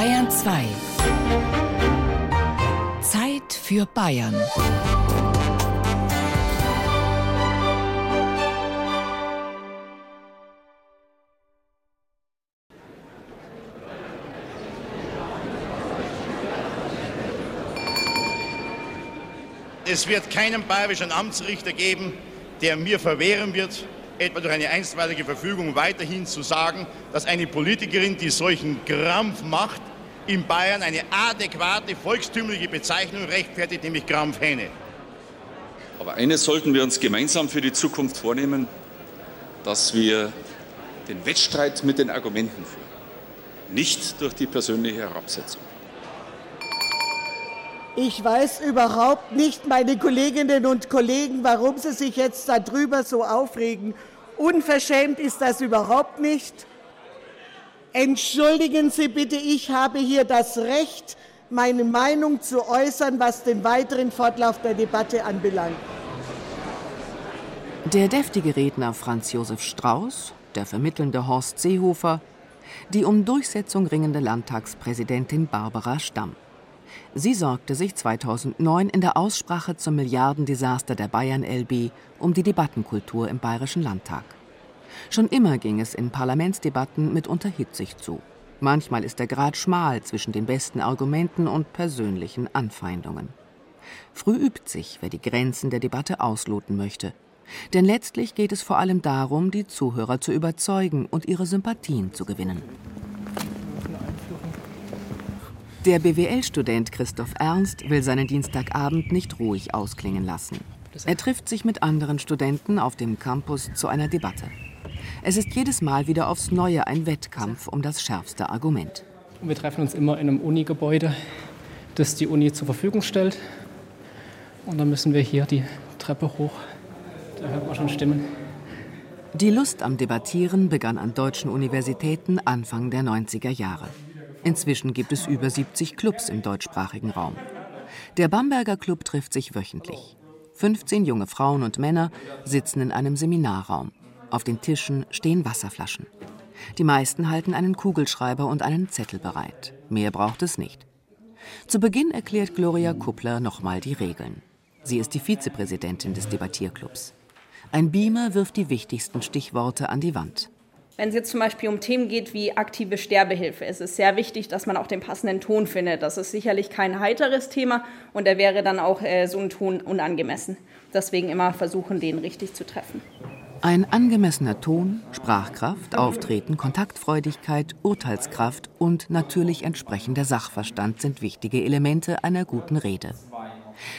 Bayern 2. Zeit für Bayern. Es wird keinen bayerischen Amtsrichter geben, der mir verwehren wird, etwa durch eine einstweilige Verfügung weiterhin zu sagen, dass eine Politikerin, die solchen Krampf macht, in Bayern eine adäquate volkstümliche Bezeichnung rechtfertigt, nämlich Krampfhähne. Aber eines sollten wir uns gemeinsam für die Zukunft vornehmen, dass wir den Wettstreit mit den Argumenten führen, nicht durch die persönliche Herabsetzung. Ich weiß überhaupt nicht, meine Kolleginnen und Kollegen, warum sie sich jetzt darüber so aufregen. Unverschämt ist das überhaupt nicht. Entschuldigen Sie bitte, ich habe hier das Recht, meine Meinung zu äußern, was den weiteren Fortlauf der Debatte anbelangt. Der deftige Redner Franz Josef Strauß, der vermittelnde Horst Seehofer, die um Durchsetzung ringende Landtagspräsidentin Barbara Stamm. Sie sorgte sich 2009 in der Aussprache zum Milliardendesaster der Bayern LB um die Debattenkultur im Bayerischen Landtag. Schon immer ging es in Parlamentsdebatten mitunter hitzig zu. Manchmal ist der Grad schmal zwischen den besten Argumenten und persönlichen Anfeindungen. Früh übt sich, wer die Grenzen der Debatte ausloten möchte. Denn letztlich geht es vor allem darum, die Zuhörer zu überzeugen und ihre Sympathien zu gewinnen. Der BWL-Student Christoph Ernst will seinen Dienstagabend nicht ruhig ausklingen lassen. Er trifft sich mit anderen Studenten auf dem Campus zu einer Debatte. Es ist jedes Mal wieder aufs Neue ein Wettkampf um das schärfste Argument. Wir treffen uns immer in einem Uni-Gebäude, das die Uni zur Verfügung stellt. Und dann müssen wir hier die Treppe hoch. Da hört man schon Stimmen. Die Lust am Debattieren begann an deutschen Universitäten Anfang der 90er Jahre. Inzwischen gibt es über 70 Clubs im deutschsprachigen Raum. Der Bamberger Club trifft sich wöchentlich. 15 junge Frauen und Männer sitzen in einem Seminarraum. Auf den Tischen stehen Wasserflaschen. Die meisten halten einen Kugelschreiber und einen Zettel bereit. Mehr braucht es nicht. Zu Beginn erklärt Gloria Kuppler nochmal die Regeln. Sie ist die Vizepräsidentin des Debattierclubs. Ein Beamer wirft die wichtigsten Stichworte an die Wand. Wenn es jetzt zum Beispiel um Themen geht wie aktive Sterbehilfe, ist es sehr wichtig, dass man auch den passenden Ton findet. Das ist sicherlich kein heiteres Thema und da wäre dann auch äh, so ein Ton unangemessen. Deswegen immer versuchen, den richtig zu treffen. Ein angemessener Ton, Sprachkraft, Auftreten, Kontaktfreudigkeit, Urteilskraft und natürlich entsprechender Sachverstand sind wichtige Elemente einer guten Rede.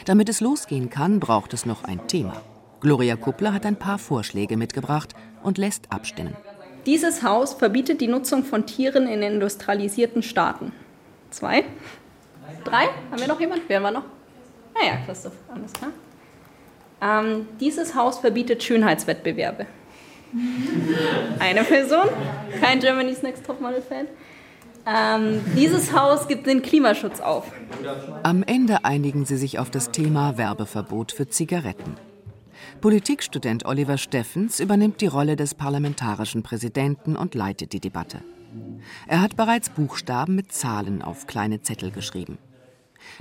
Damit es losgehen kann, braucht es noch ein Thema. Gloria Kuppler hat ein paar Vorschläge mitgebracht und lässt abstimmen. Dieses Haus verbietet die Nutzung von Tieren in industrialisierten Staaten. Zwei. Drei? Haben wir noch jemand? Wer war noch? Ah ja, Christoph, alles klar. Ähm, dieses Haus verbietet Schönheitswettbewerbe. Eine Person, kein Germany's Next Topmodel-Fan. Ähm, dieses Haus gibt den Klimaschutz auf. Am Ende einigen sie sich auf das Thema Werbeverbot für Zigaretten. Politikstudent Oliver Steffens übernimmt die Rolle des parlamentarischen Präsidenten und leitet die Debatte. Er hat bereits Buchstaben mit Zahlen auf kleine Zettel geschrieben.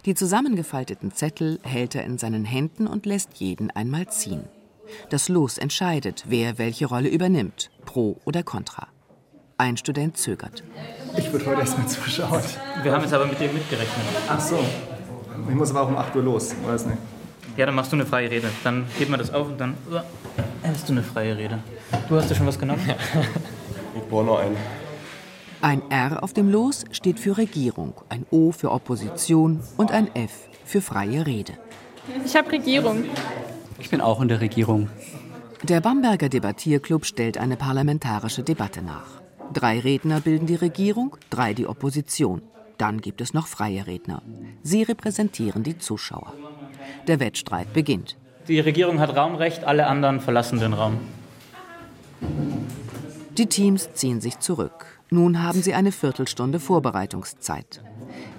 Die zusammengefalteten Zettel hält er in seinen Händen und lässt jeden einmal ziehen. Das Los entscheidet, wer welche Rolle übernimmt, pro oder contra. Ein Student zögert. Ich würde heute erstmal zuschauen. Wir haben jetzt aber mit dir mitgerechnet. Ach so. Ich muss aber auch um 8 Uhr los, weiß nicht. Ja, dann machst du eine freie Rede. Dann heben wir das auf und dann hast du eine freie Rede. Du hast ja schon was genommen? Ja. Ich brauche noch einen. Ein R auf dem Los steht für Regierung, ein O für Opposition und ein F für freie Rede. Ich habe Regierung. Ich bin auch in der Regierung. Der Bamberger Debattierclub stellt eine parlamentarische Debatte nach. Drei Redner bilden die Regierung, drei die Opposition. Dann gibt es noch freie Redner. Sie repräsentieren die Zuschauer. Der Wettstreit beginnt. Die Regierung hat Raumrecht, alle anderen verlassen den Raum. Die Teams ziehen sich zurück. Nun haben sie eine Viertelstunde Vorbereitungszeit.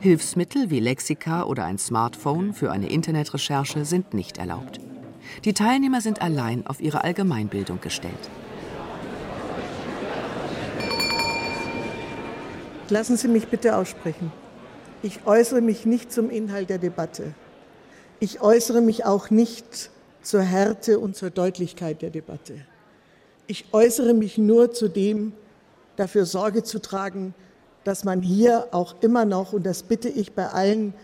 Hilfsmittel wie Lexika oder ein Smartphone für eine Internetrecherche sind nicht erlaubt. Die Teilnehmer sind allein auf ihre Allgemeinbildung gestellt. Lassen Sie mich bitte aussprechen. Ich äußere mich nicht zum Inhalt der Debatte. Ich äußere mich auch nicht zur Härte und zur Deutlichkeit der Debatte. Ich äußere mich nur zu dem, dafür Sorge zu tragen, dass man hier auch immer noch, und das bitte ich bei allen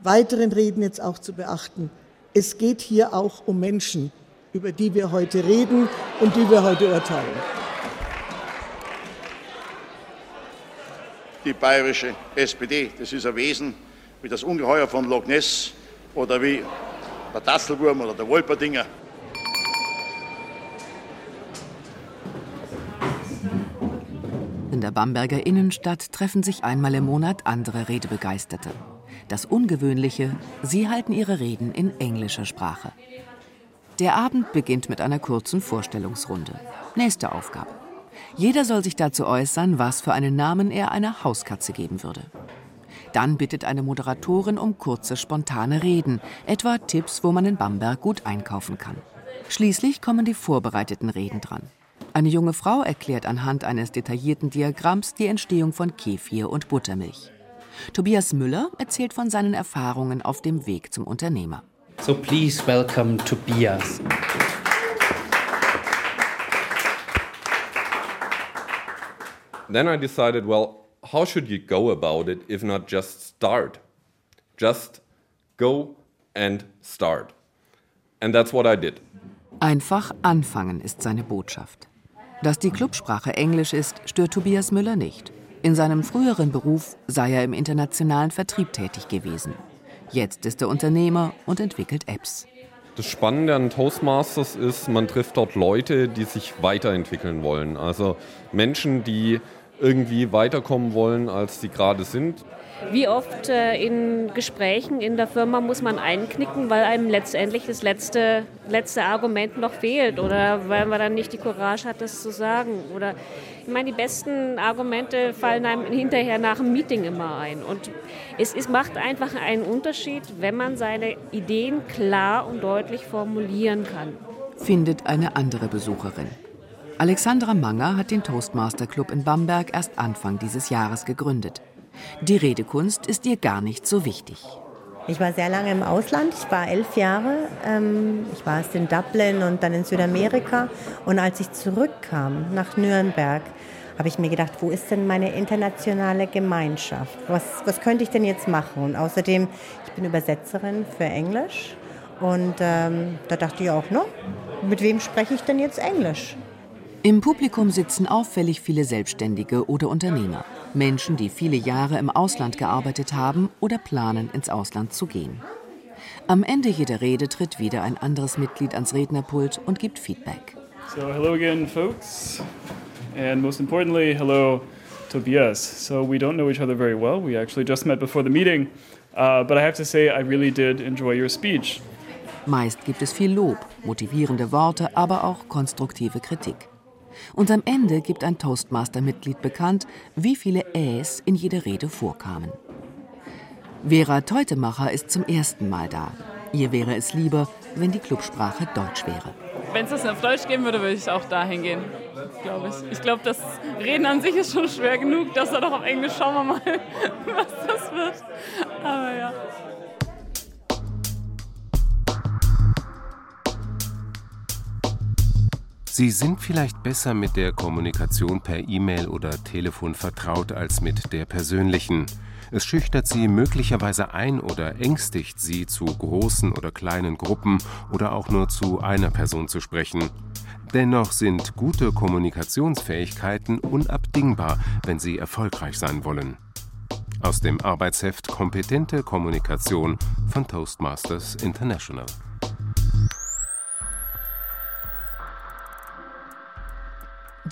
weiteren Reden jetzt auch zu beachten, es geht hier auch um Menschen, über die wir heute reden und die wir heute urteilen. Die bayerische SPD, das ist ein Wesen wie das Ungeheuer von Loch Ness oder wie der Dasselwurm oder der Wolperdinger. In der Bamberger Innenstadt treffen sich einmal im Monat andere Redebegeisterte. Das Ungewöhnliche, sie halten ihre Reden in englischer Sprache. Der Abend beginnt mit einer kurzen Vorstellungsrunde. Nächste Aufgabe. Jeder soll sich dazu äußern, was für einen Namen er einer Hauskatze geben würde. Dann bittet eine Moderatorin um kurze, spontane Reden, etwa Tipps, wo man in Bamberg gut einkaufen kann. Schließlich kommen die vorbereiteten Reden dran. Eine junge Frau erklärt anhand eines detaillierten Diagramms die Entstehung von Kefir und Buttermilch. Tobias Müller erzählt von seinen Erfahrungen auf dem Weg zum Unternehmer. So please welcome Tobias. Then I decided, well, how should you go about it if not just start? Just go and start. And that's what I did. Einfach anfangen ist seine Botschaft. Dass die Clubsprache Englisch ist, stört Tobias Müller nicht. In seinem früheren Beruf sei er im internationalen Vertrieb tätig gewesen. Jetzt ist er Unternehmer und entwickelt Apps. Das Spannende an Toastmasters ist, man trifft dort Leute, die sich weiterentwickeln wollen. Also Menschen, die irgendwie weiterkommen wollen, als sie gerade sind. Wie oft äh, in Gesprächen in der Firma muss man einknicken, weil einem letztendlich das letzte, letzte Argument noch fehlt oder weil man dann nicht die Courage hat, das zu sagen. Oder ich meine, die besten Argumente fallen einem hinterher nach dem Meeting immer ein. Und es, es macht einfach einen Unterschied, wenn man seine Ideen klar und deutlich formulieren kann. Findet eine andere Besucherin. Alexandra Manger hat den Toastmaster Club in Bamberg erst Anfang dieses Jahres gegründet. Die Redekunst ist ihr gar nicht so wichtig. Ich war sehr lange im Ausland. Ich war elf Jahre. Ähm, ich war erst in Dublin und dann in Südamerika. Und als ich zurückkam nach Nürnberg, habe ich mir gedacht, wo ist denn meine internationale Gemeinschaft? Was, was könnte ich denn jetzt machen? Und außerdem, ich bin Übersetzerin für Englisch. Und ähm, da dachte ich auch, no, mit wem spreche ich denn jetzt Englisch? Im Publikum sitzen auffällig viele Selbstständige oder Unternehmer. Menschen, die viele Jahre im Ausland gearbeitet haben oder planen, ins Ausland zu gehen. Am Ende jeder Rede tritt wieder ein anderes Mitglied ans Rednerpult und gibt Feedback. So, hello again, folks. And most importantly, hello, Tobias. So, we don't know each other very well. We actually just met before the meeting. Uh, but I have to say, I really did enjoy your speech. Meist gibt es viel Lob, motivierende Worte, aber auch konstruktive Kritik. Und am Ende gibt ein Toastmaster-Mitglied bekannt, wie viele Äs in jeder Rede vorkamen. Vera Teutemacher ist zum ersten Mal da. Ihr wäre es lieber, wenn die Clubsprache Deutsch wäre. Wenn es das auf Deutsch geben würde, würde ich auch dahin gehen, glaube ich. Ich glaube, das Reden an sich ist schon schwer genug, dass er doch auf Englisch schauen wir mal, was das wird. Aber ja. Sie sind vielleicht besser mit der Kommunikation per E-Mail oder Telefon vertraut als mit der persönlichen. Es schüchtert Sie möglicherweise ein oder ängstigt Sie, zu großen oder kleinen Gruppen oder auch nur zu einer Person zu sprechen. Dennoch sind gute Kommunikationsfähigkeiten unabdingbar, wenn Sie erfolgreich sein wollen. Aus dem Arbeitsheft Kompetente Kommunikation von Toastmasters International.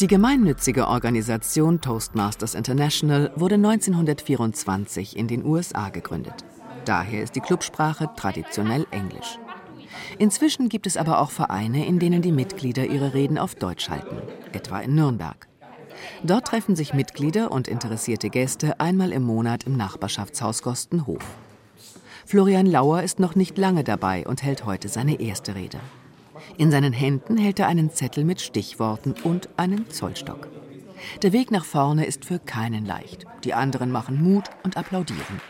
Die gemeinnützige Organisation Toastmasters International wurde 1924 in den USA gegründet. Daher ist die Clubsprache traditionell Englisch. Inzwischen gibt es aber auch Vereine, in denen die Mitglieder ihre Reden auf Deutsch halten, etwa in Nürnberg. Dort treffen sich Mitglieder und interessierte Gäste einmal im Monat im Nachbarschaftshaus Gostenhof. Florian Lauer ist noch nicht lange dabei und hält heute seine erste Rede. In seinen Händen hält er einen Zettel mit Stichworten und einen Zollstock. Der Weg nach vorne ist für keinen leicht. Die anderen machen Mut und applaudieren.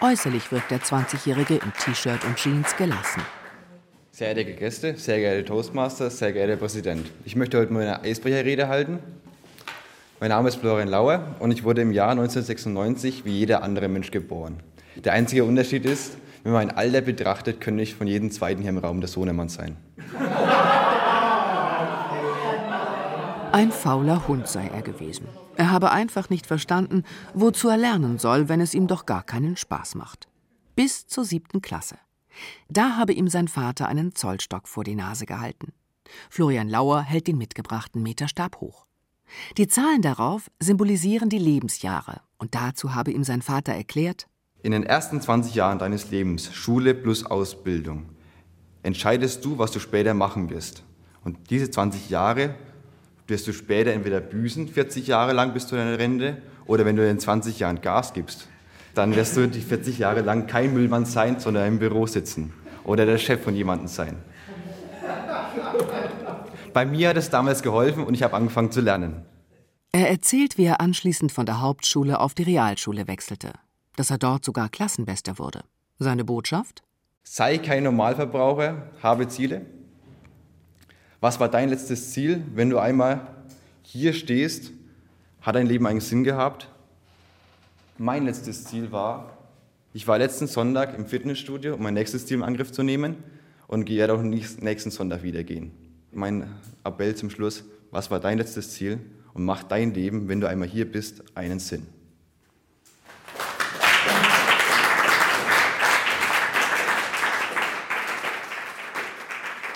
Äußerlich wirkt der 20-Jährige im T-Shirt und Jeans gelassen. Sehr geehrte Gäste, sehr geehrte Toastmaster, sehr geehrter Präsident. Ich möchte heute mal eine Eisbrecherrede halten. Mein Name ist Florian Lauer und ich wurde im Jahr 1996 wie jeder andere Mensch geboren. Der einzige Unterschied ist, wenn man mein Alter betrachtet, könnte ich von jedem zweiten hier im Raum der Sohnemann sein. Ein fauler Hund sei er gewesen. Er habe einfach nicht verstanden, wozu er lernen soll, wenn es ihm doch gar keinen Spaß macht. Bis zur siebten Klasse. Da habe ihm sein Vater einen Zollstock vor die Nase gehalten. Florian Lauer hält den mitgebrachten Meterstab hoch. Die Zahlen darauf symbolisieren die Lebensjahre, und dazu habe ihm sein Vater erklärt: In den ersten 20 Jahren deines Lebens, Schule plus Ausbildung, entscheidest du, was du später machen wirst. Und diese 20 Jahre wirst du später entweder büßen, 40 Jahre lang bis zu deiner Rente, oder wenn du in 20 Jahren Gas gibst, dann wirst du die 40 Jahre lang kein Müllmann sein, sondern im Büro sitzen oder der Chef von jemandem sein. Bei mir hat es damals geholfen und ich habe angefangen zu lernen. Er erzählt, wie er anschließend von der Hauptschule auf die Realschule wechselte, dass er dort sogar Klassenbester wurde. Seine Botschaft? Sei kein Normalverbraucher, habe Ziele. Was war dein letztes Ziel, wenn du einmal hier stehst? Hat dein Leben einen Sinn gehabt? Mein letztes Ziel war, ich war letzten Sonntag im Fitnessstudio, um mein nächstes Ziel in Angriff zu nehmen und gehe auch nächsten Sonntag wieder gehen. Mein Appell zum Schluss, was war dein letztes Ziel und mach dein Leben, wenn du einmal hier bist, einen Sinn.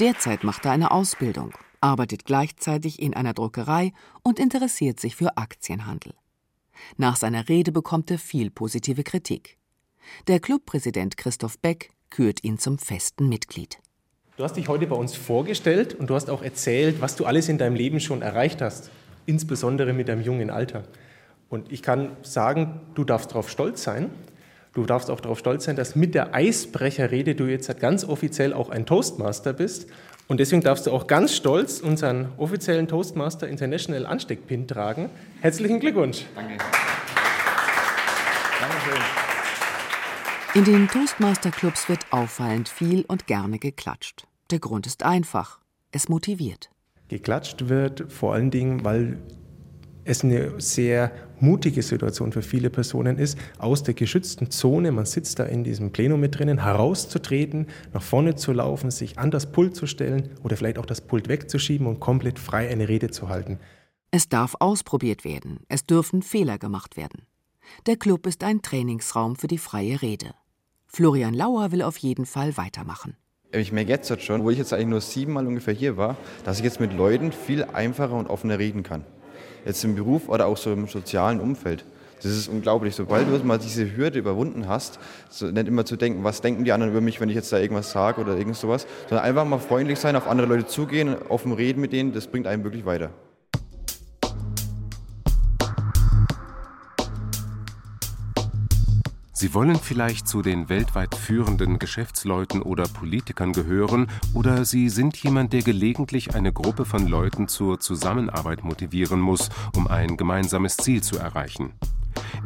Derzeit macht er eine Ausbildung, arbeitet gleichzeitig in einer Druckerei und interessiert sich für Aktienhandel. Nach seiner Rede bekommt er viel positive Kritik. Der Clubpräsident Christoph Beck kürt ihn zum festen Mitglied. Du hast dich heute bei uns vorgestellt und du hast auch erzählt, was du alles in deinem Leben schon erreicht hast, insbesondere mit deinem jungen Alter. Und ich kann sagen, du darfst darauf stolz sein. Du darfst auch darauf stolz sein, dass mit der Eisbrecherrede du jetzt ganz offiziell auch ein Toastmaster bist. Und deswegen darfst du auch ganz stolz unseren offiziellen Toastmaster International Ansteckpin tragen. Herzlichen Glückwunsch. Danke. Dankeschön. In den Toastmaster-Clubs wird auffallend viel und gerne geklatscht. Der Grund ist einfach. Es motiviert. Geklatscht wird vor allen Dingen, weil es eine sehr mutige Situation für viele Personen ist, aus der geschützten Zone, man sitzt da in diesem Plenum mit drinnen, herauszutreten, nach vorne zu laufen, sich an das Pult zu stellen oder vielleicht auch das Pult wegzuschieben und komplett frei eine Rede zu halten. Es darf ausprobiert werden, es dürfen Fehler gemacht werden. Der Club ist ein Trainingsraum für die freie Rede. Florian Lauer will auf jeden Fall weitermachen. Ich merke jetzt schon, wo ich jetzt eigentlich nur siebenmal ungefähr hier war, dass ich jetzt mit Leuten viel einfacher und offener reden kann jetzt im Beruf oder auch so im sozialen Umfeld. Das ist unglaublich. Sobald du mal diese Hürde überwunden hast, so nicht immer zu denken, was denken die anderen über mich, wenn ich jetzt da irgendwas sage oder irgend sowas, sondern einfach mal freundlich sein, auf andere Leute zugehen, offen reden mit denen, das bringt einen wirklich weiter. Sie wollen vielleicht zu den weltweit führenden Geschäftsleuten oder Politikern gehören, oder Sie sind jemand, der gelegentlich eine Gruppe von Leuten zur Zusammenarbeit motivieren muss, um ein gemeinsames Ziel zu erreichen.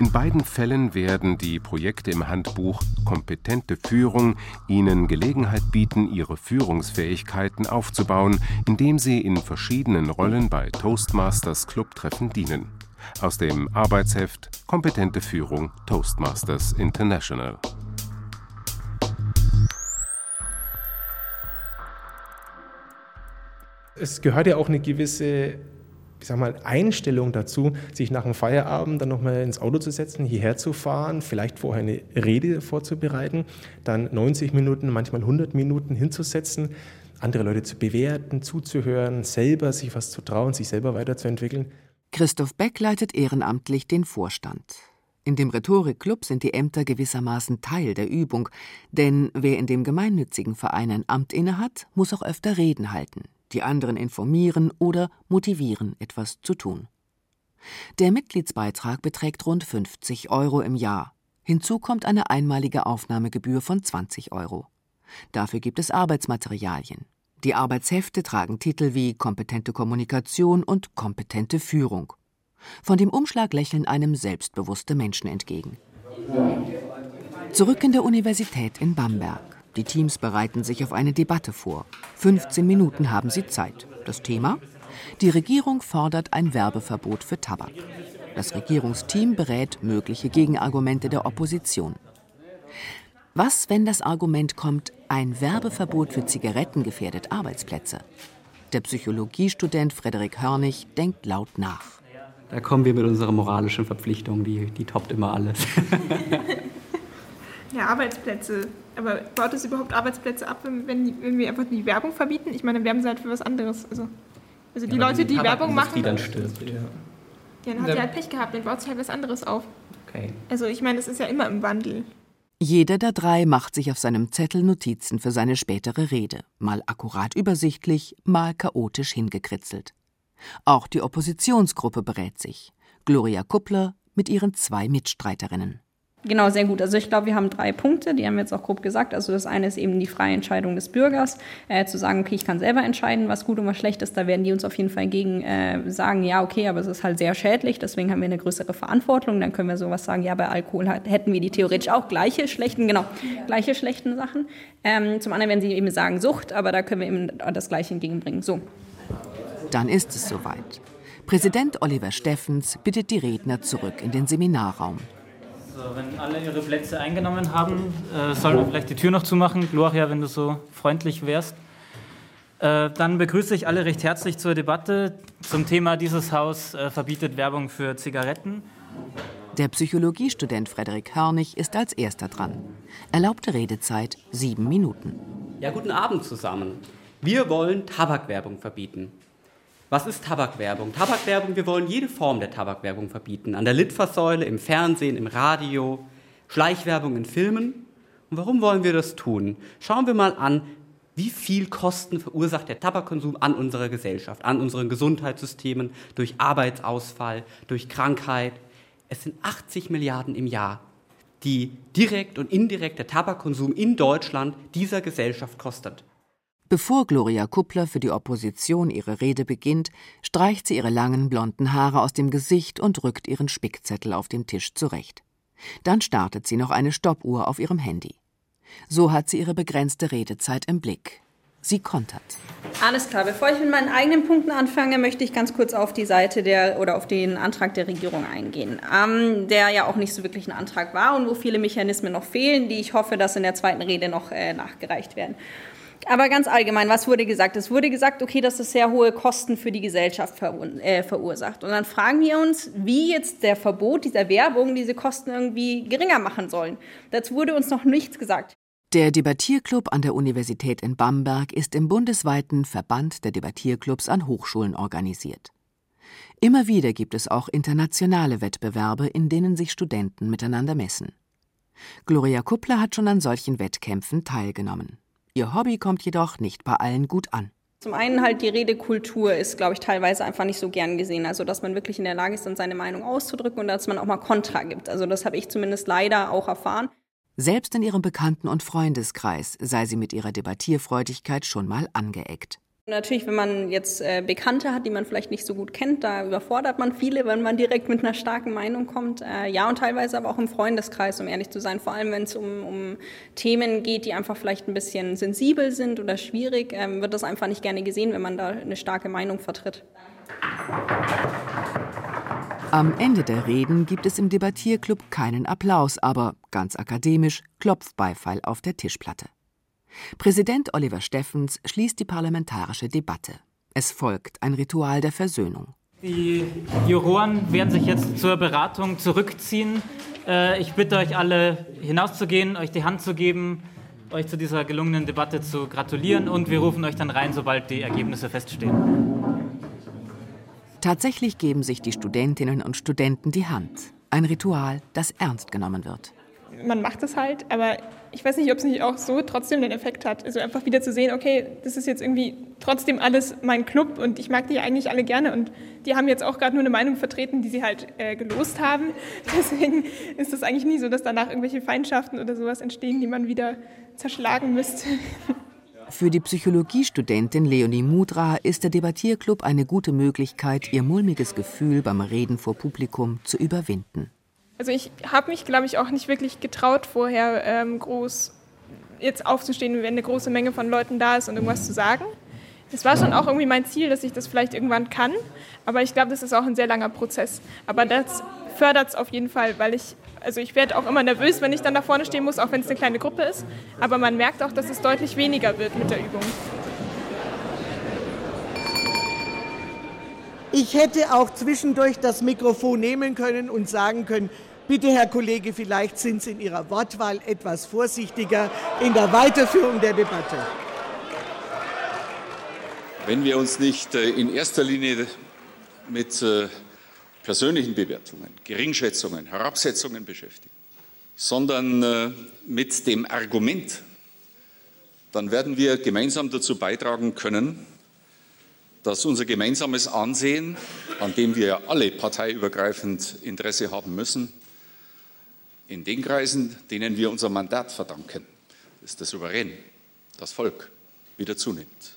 In beiden Fällen werden die Projekte im Handbuch Kompetente Führung Ihnen Gelegenheit bieten, Ihre Führungsfähigkeiten aufzubauen, indem Sie in verschiedenen Rollen bei Toastmasters Clubtreffen dienen aus dem Arbeitsheft Kompetente Führung Toastmasters International. Es gehört ja auch eine gewisse ich sag mal, Einstellung dazu, sich nach dem Feierabend dann nochmal ins Auto zu setzen, hierher zu fahren, vielleicht vorher eine Rede vorzubereiten, dann 90 Minuten, manchmal 100 Minuten hinzusetzen, andere Leute zu bewerten, zuzuhören, selber sich was zu trauen, sich selber weiterzuentwickeln. Christoph Beck leitet ehrenamtlich den Vorstand. In dem Rhetorikclub sind die Ämter gewissermaßen Teil der Übung, denn wer in dem gemeinnützigen Verein ein Amt innehat, muss auch öfter Reden halten, die anderen informieren oder motivieren, etwas zu tun. Der Mitgliedsbeitrag beträgt rund 50 Euro im Jahr. Hinzu kommt eine einmalige Aufnahmegebühr von 20 Euro. Dafür gibt es Arbeitsmaterialien, die Arbeitshefte tragen Titel wie kompetente Kommunikation und kompetente Führung. Von dem Umschlag lächeln einem selbstbewusste Menschen entgegen. Zurück in der Universität in Bamberg. Die Teams bereiten sich auf eine Debatte vor. 15 Minuten haben sie Zeit. Das Thema? Die Regierung fordert ein Werbeverbot für Tabak. Das Regierungsteam berät mögliche Gegenargumente der Opposition. Was, wenn das Argument kommt, ein Werbeverbot für Zigaretten gefährdet Arbeitsplätze? Der Psychologiestudent Frederik Hörnig denkt laut nach. Da kommen wir mit unserer moralischen Verpflichtung, die, die toppt immer alles. ja, Arbeitsplätze. Aber baut es überhaupt Arbeitsplätze ab, wenn, wenn wir einfach die Werbung verbieten? Ich meine, dann werben sie halt für was anderes. Also, also die ja, Leute, die, die Werbung machen. Die dann stirbt, ja. ja, dann hat sie halt Pech gehabt, dann baut sich halt was anderes auf. Okay. Also ich meine, das ist ja immer im Wandel. Jeder der drei macht sich auf seinem Zettel Notizen für seine spätere Rede, mal akkurat übersichtlich, mal chaotisch hingekritzelt. Auch die Oppositionsgruppe berät sich. Gloria Kuppler mit ihren zwei Mitstreiterinnen. Genau, sehr gut. Also ich glaube, wir haben drei Punkte, die haben wir jetzt auch grob gesagt. Also das eine ist eben die freie Entscheidung des Bürgers, äh, zu sagen, okay, ich kann selber entscheiden, was gut und was schlecht ist. Da werden die uns auf jeden Fall gegen äh, sagen, ja, okay, aber es ist halt sehr schädlich, deswegen haben wir eine größere Verantwortung. Dann können wir sowas sagen, ja, bei Alkohol hätten wir die theoretisch auch gleiche schlechten, genau, gleiche schlechten Sachen. Ähm, zum anderen werden sie eben sagen Sucht, aber da können wir eben das Gleiche entgegenbringen. So. Dann ist es soweit. Präsident Oliver Steffens bittet die Redner zurück in den Seminarraum. Also, wenn alle ihre Plätze eingenommen haben, äh, sollen wir vielleicht die Tür noch zumachen. Gloria, wenn du so freundlich wärst. Äh, dann begrüße ich alle recht herzlich zur Debatte zum Thema Dieses Haus äh, verbietet Werbung für Zigaretten. Der Psychologiestudent Frederik Hörnig ist als erster dran. Erlaubte Redezeit sieben Minuten. Ja, guten Abend zusammen. Wir wollen Tabakwerbung verbieten. Was ist Tabakwerbung? Tabakwerbung, wir wollen jede Form der Tabakwerbung verbieten. An der Litfaßsäule, im Fernsehen, im Radio, Schleichwerbung in Filmen. Und warum wollen wir das tun? Schauen wir mal an, wie viel Kosten verursacht der Tabakkonsum an unserer Gesellschaft, an unseren Gesundheitssystemen, durch Arbeitsausfall, durch Krankheit. Es sind 80 Milliarden im Jahr, die direkt und indirekt der Tabakkonsum in Deutschland dieser Gesellschaft kostet. Bevor Gloria Kuppler für die Opposition ihre Rede beginnt, streicht sie ihre langen blonden Haare aus dem Gesicht und rückt ihren Spickzettel auf dem Tisch zurecht. Dann startet sie noch eine Stoppuhr auf ihrem Handy. So hat sie ihre begrenzte Redezeit im Blick. Sie kontert. Alles klar. Bevor ich mit meinen eigenen Punkten anfange, möchte ich ganz kurz auf die Seite der oder auf den Antrag der Regierung eingehen, ähm, der ja auch nicht so wirklich ein Antrag war und wo viele Mechanismen noch fehlen, die ich hoffe, dass in der zweiten Rede noch äh, nachgereicht werden. Aber ganz allgemein, was wurde gesagt? Es wurde gesagt, okay, dass es sehr hohe Kosten für die Gesellschaft äh, verursacht. Und dann fragen wir uns, wie jetzt der Verbot dieser Werbung diese Kosten irgendwie geringer machen sollen. Dazu wurde uns noch nichts gesagt. Der Debattierclub an der Universität in Bamberg ist im bundesweiten Verband der Debattierclubs an Hochschulen organisiert. Immer wieder gibt es auch internationale Wettbewerbe, in denen sich Studenten miteinander messen. Gloria Kuppler hat schon an solchen Wettkämpfen teilgenommen. Ihr Hobby kommt jedoch nicht bei allen gut an. Zum einen halt die Redekultur ist, glaube ich, teilweise einfach nicht so gern gesehen. Also, dass man wirklich in der Lage ist, dann seine Meinung auszudrücken und dass man auch mal Kontra gibt. Also, das habe ich zumindest leider auch erfahren. Selbst in ihrem Bekannten- und Freundeskreis sei sie mit ihrer Debattierfreudigkeit schon mal angeeckt. Natürlich, wenn man jetzt äh, Bekannte hat, die man vielleicht nicht so gut kennt, da überfordert man viele, wenn man direkt mit einer starken Meinung kommt. Äh, ja, und teilweise aber auch im Freundeskreis, um ehrlich zu sein. Vor allem, wenn es um, um Themen geht, die einfach vielleicht ein bisschen sensibel sind oder schwierig, äh, wird das einfach nicht gerne gesehen, wenn man da eine starke Meinung vertritt. Am Ende der Reden gibt es im Debattierclub keinen Applaus, aber ganz akademisch Klopfbeifall auf der Tischplatte. Präsident Oliver Steffens schließt die parlamentarische Debatte. Es folgt ein Ritual der Versöhnung. Die Juroren werden sich jetzt zur Beratung zurückziehen. Äh, ich bitte euch alle hinauszugehen, euch die Hand zu geben, euch zu dieser gelungenen Debatte zu gratulieren und wir rufen euch dann rein, sobald die Ergebnisse feststehen. Tatsächlich geben sich die Studentinnen und Studenten die Hand. Ein Ritual, das ernst genommen wird man macht es halt, aber ich weiß nicht, ob es nicht auch so trotzdem den Effekt hat. Also einfach wieder zu sehen, okay, das ist jetzt irgendwie trotzdem alles mein Club und ich mag die eigentlich alle gerne und die haben jetzt auch gerade nur eine Meinung vertreten, die sie halt äh, gelost haben. Deswegen ist es eigentlich nie so, dass danach irgendwelche Feindschaften oder sowas entstehen, die man wieder zerschlagen müsste. Für die Psychologiestudentin Leonie Mudra ist der Debattierclub eine gute Möglichkeit, ihr mulmiges Gefühl beim Reden vor Publikum zu überwinden. Also ich habe mich, glaube ich, auch nicht wirklich getraut, vorher ähm, groß jetzt aufzustehen, wenn eine große Menge von Leuten da ist und irgendwas zu sagen. Es war schon auch irgendwie mein Ziel, dass ich das vielleicht irgendwann kann, aber ich glaube, das ist auch ein sehr langer Prozess. Aber das fördert es auf jeden Fall, weil ich, also ich werde auch immer nervös, wenn ich dann da vorne stehen muss, auch wenn es eine kleine Gruppe ist. Aber man merkt auch, dass es deutlich weniger wird mit der Übung. Ich hätte auch zwischendurch das Mikrofon nehmen können und sagen können, bitte Herr Kollege, vielleicht sind Sie in Ihrer Wortwahl etwas vorsichtiger in der Weiterführung der Debatte. Wenn wir uns nicht äh, in erster Linie mit äh, persönlichen Bewertungen, Geringschätzungen, Herabsetzungen beschäftigen, sondern äh, mit dem Argument, dann werden wir gemeinsam dazu beitragen können, dass unser gemeinsames Ansehen, an dem wir alle parteiübergreifend Interesse haben müssen, in den Kreisen, denen wir unser Mandat verdanken, das ist der Souverän, das Volk, wieder zunimmt.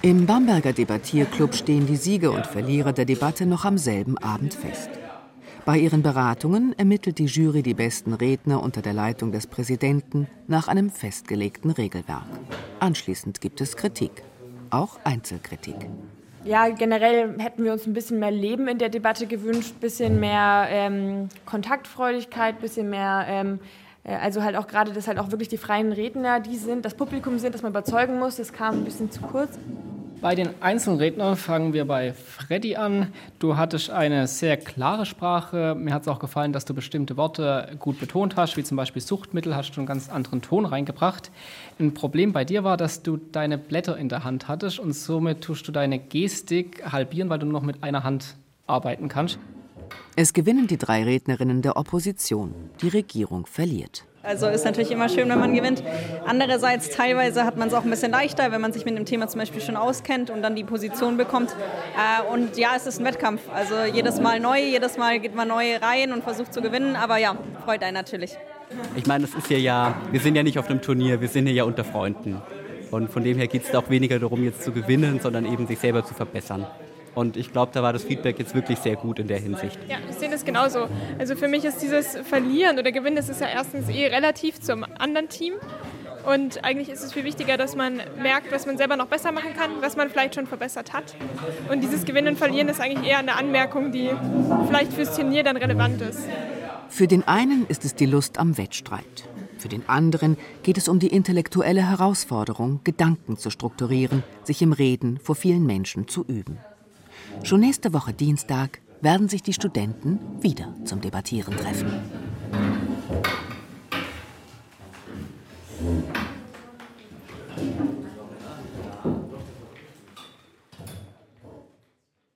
Im Bamberger Debattierclub stehen die Sieger und Verlierer der Debatte noch am selben Abend fest. Bei ihren Beratungen ermittelt die Jury die besten Redner unter der Leitung des Präsidenten nach einem festgelegten Regelwerk. Anschließend gibt es Kritik, auch Einzelkritik. Ja, generell hätten wir uns ein bisschen mehr Leben in der Debatte gewünscht, ein bisschen mehr ähm, Kontaktfreudigkeit, ein bisschen mehr ähm, äh, also halt auch gerade, dass halt auch wirklich die freien Redner die sind, das Publikum sind, das man überzeugen muss. Das kam ein bisschen zu kurz. Bei den Einzelrednern fangen wir bei Freddy an. Du hattest eine sehr klare Sprache. Mir hat es auch gefallen, dass du bestimmte Worte gut betont hast, wie zum Beispiel Suchtmittel, hast du einen ganz anderen Ton reingebracht. Ein Problem bei dir war, dass du deine Blätter in der Hand hattest und somit tust du deine Gestik halbieren, weil du nur noch mit einer Hand arbeiten kannst. Es gewinnen die drei Rednerinnen der Opposition. Die Regierung verliert. Also ist natürlich immer schön, wenn man gewinnt. Andererseits teilweise hat man es auch ein bisschen leichter, wenn man sich mit dem Thema zum Beispiel schon auskennt und dann die Position bekommt. Äh, und ja, es ist ein Wettkampf. Also jedes Mal neu, jedes Mal geht man neu rein und versucht zu gewinnen. Aber ja, freut einen natürlich. Ich meine, das ist ja ja, wir sind ja nicht auf einem Turnier, wir sind hier ja unter Freunden. Und von dem her geht es auch weniger darum, jetzt zu gewinnen, sondern eben sich selber zu verbessern. Und ich glaube, da war das Feedback jetzt wirklich sehr gut in der Hinsicht. Ja, ich sehe das genauso. Also für mich ist dieses Verlieren oder Gewinnen, das ist ja erstens eh relativ zum anderen Team. Und eigentlich ist es viel wichtiger, dass man merkt, was man selber noch besser machen kann, was man vielleicht schon verbessert hat. Und dieses Gewinnen und Verlieren ist eigentlich eher eine Anmerkung, die vielleicht fürs Turnier dann relevant ist. Für den einen ist es die Lust am Wettstreit. Für den anderen geht es um die intellektuelle Herausforderung, Gedanken zu strukturieren, sich im Reden vor vielen Menschen zu üben. Schon nächste Woche Dienstag werden sich die Studenten wieder zum Debattieren treffen.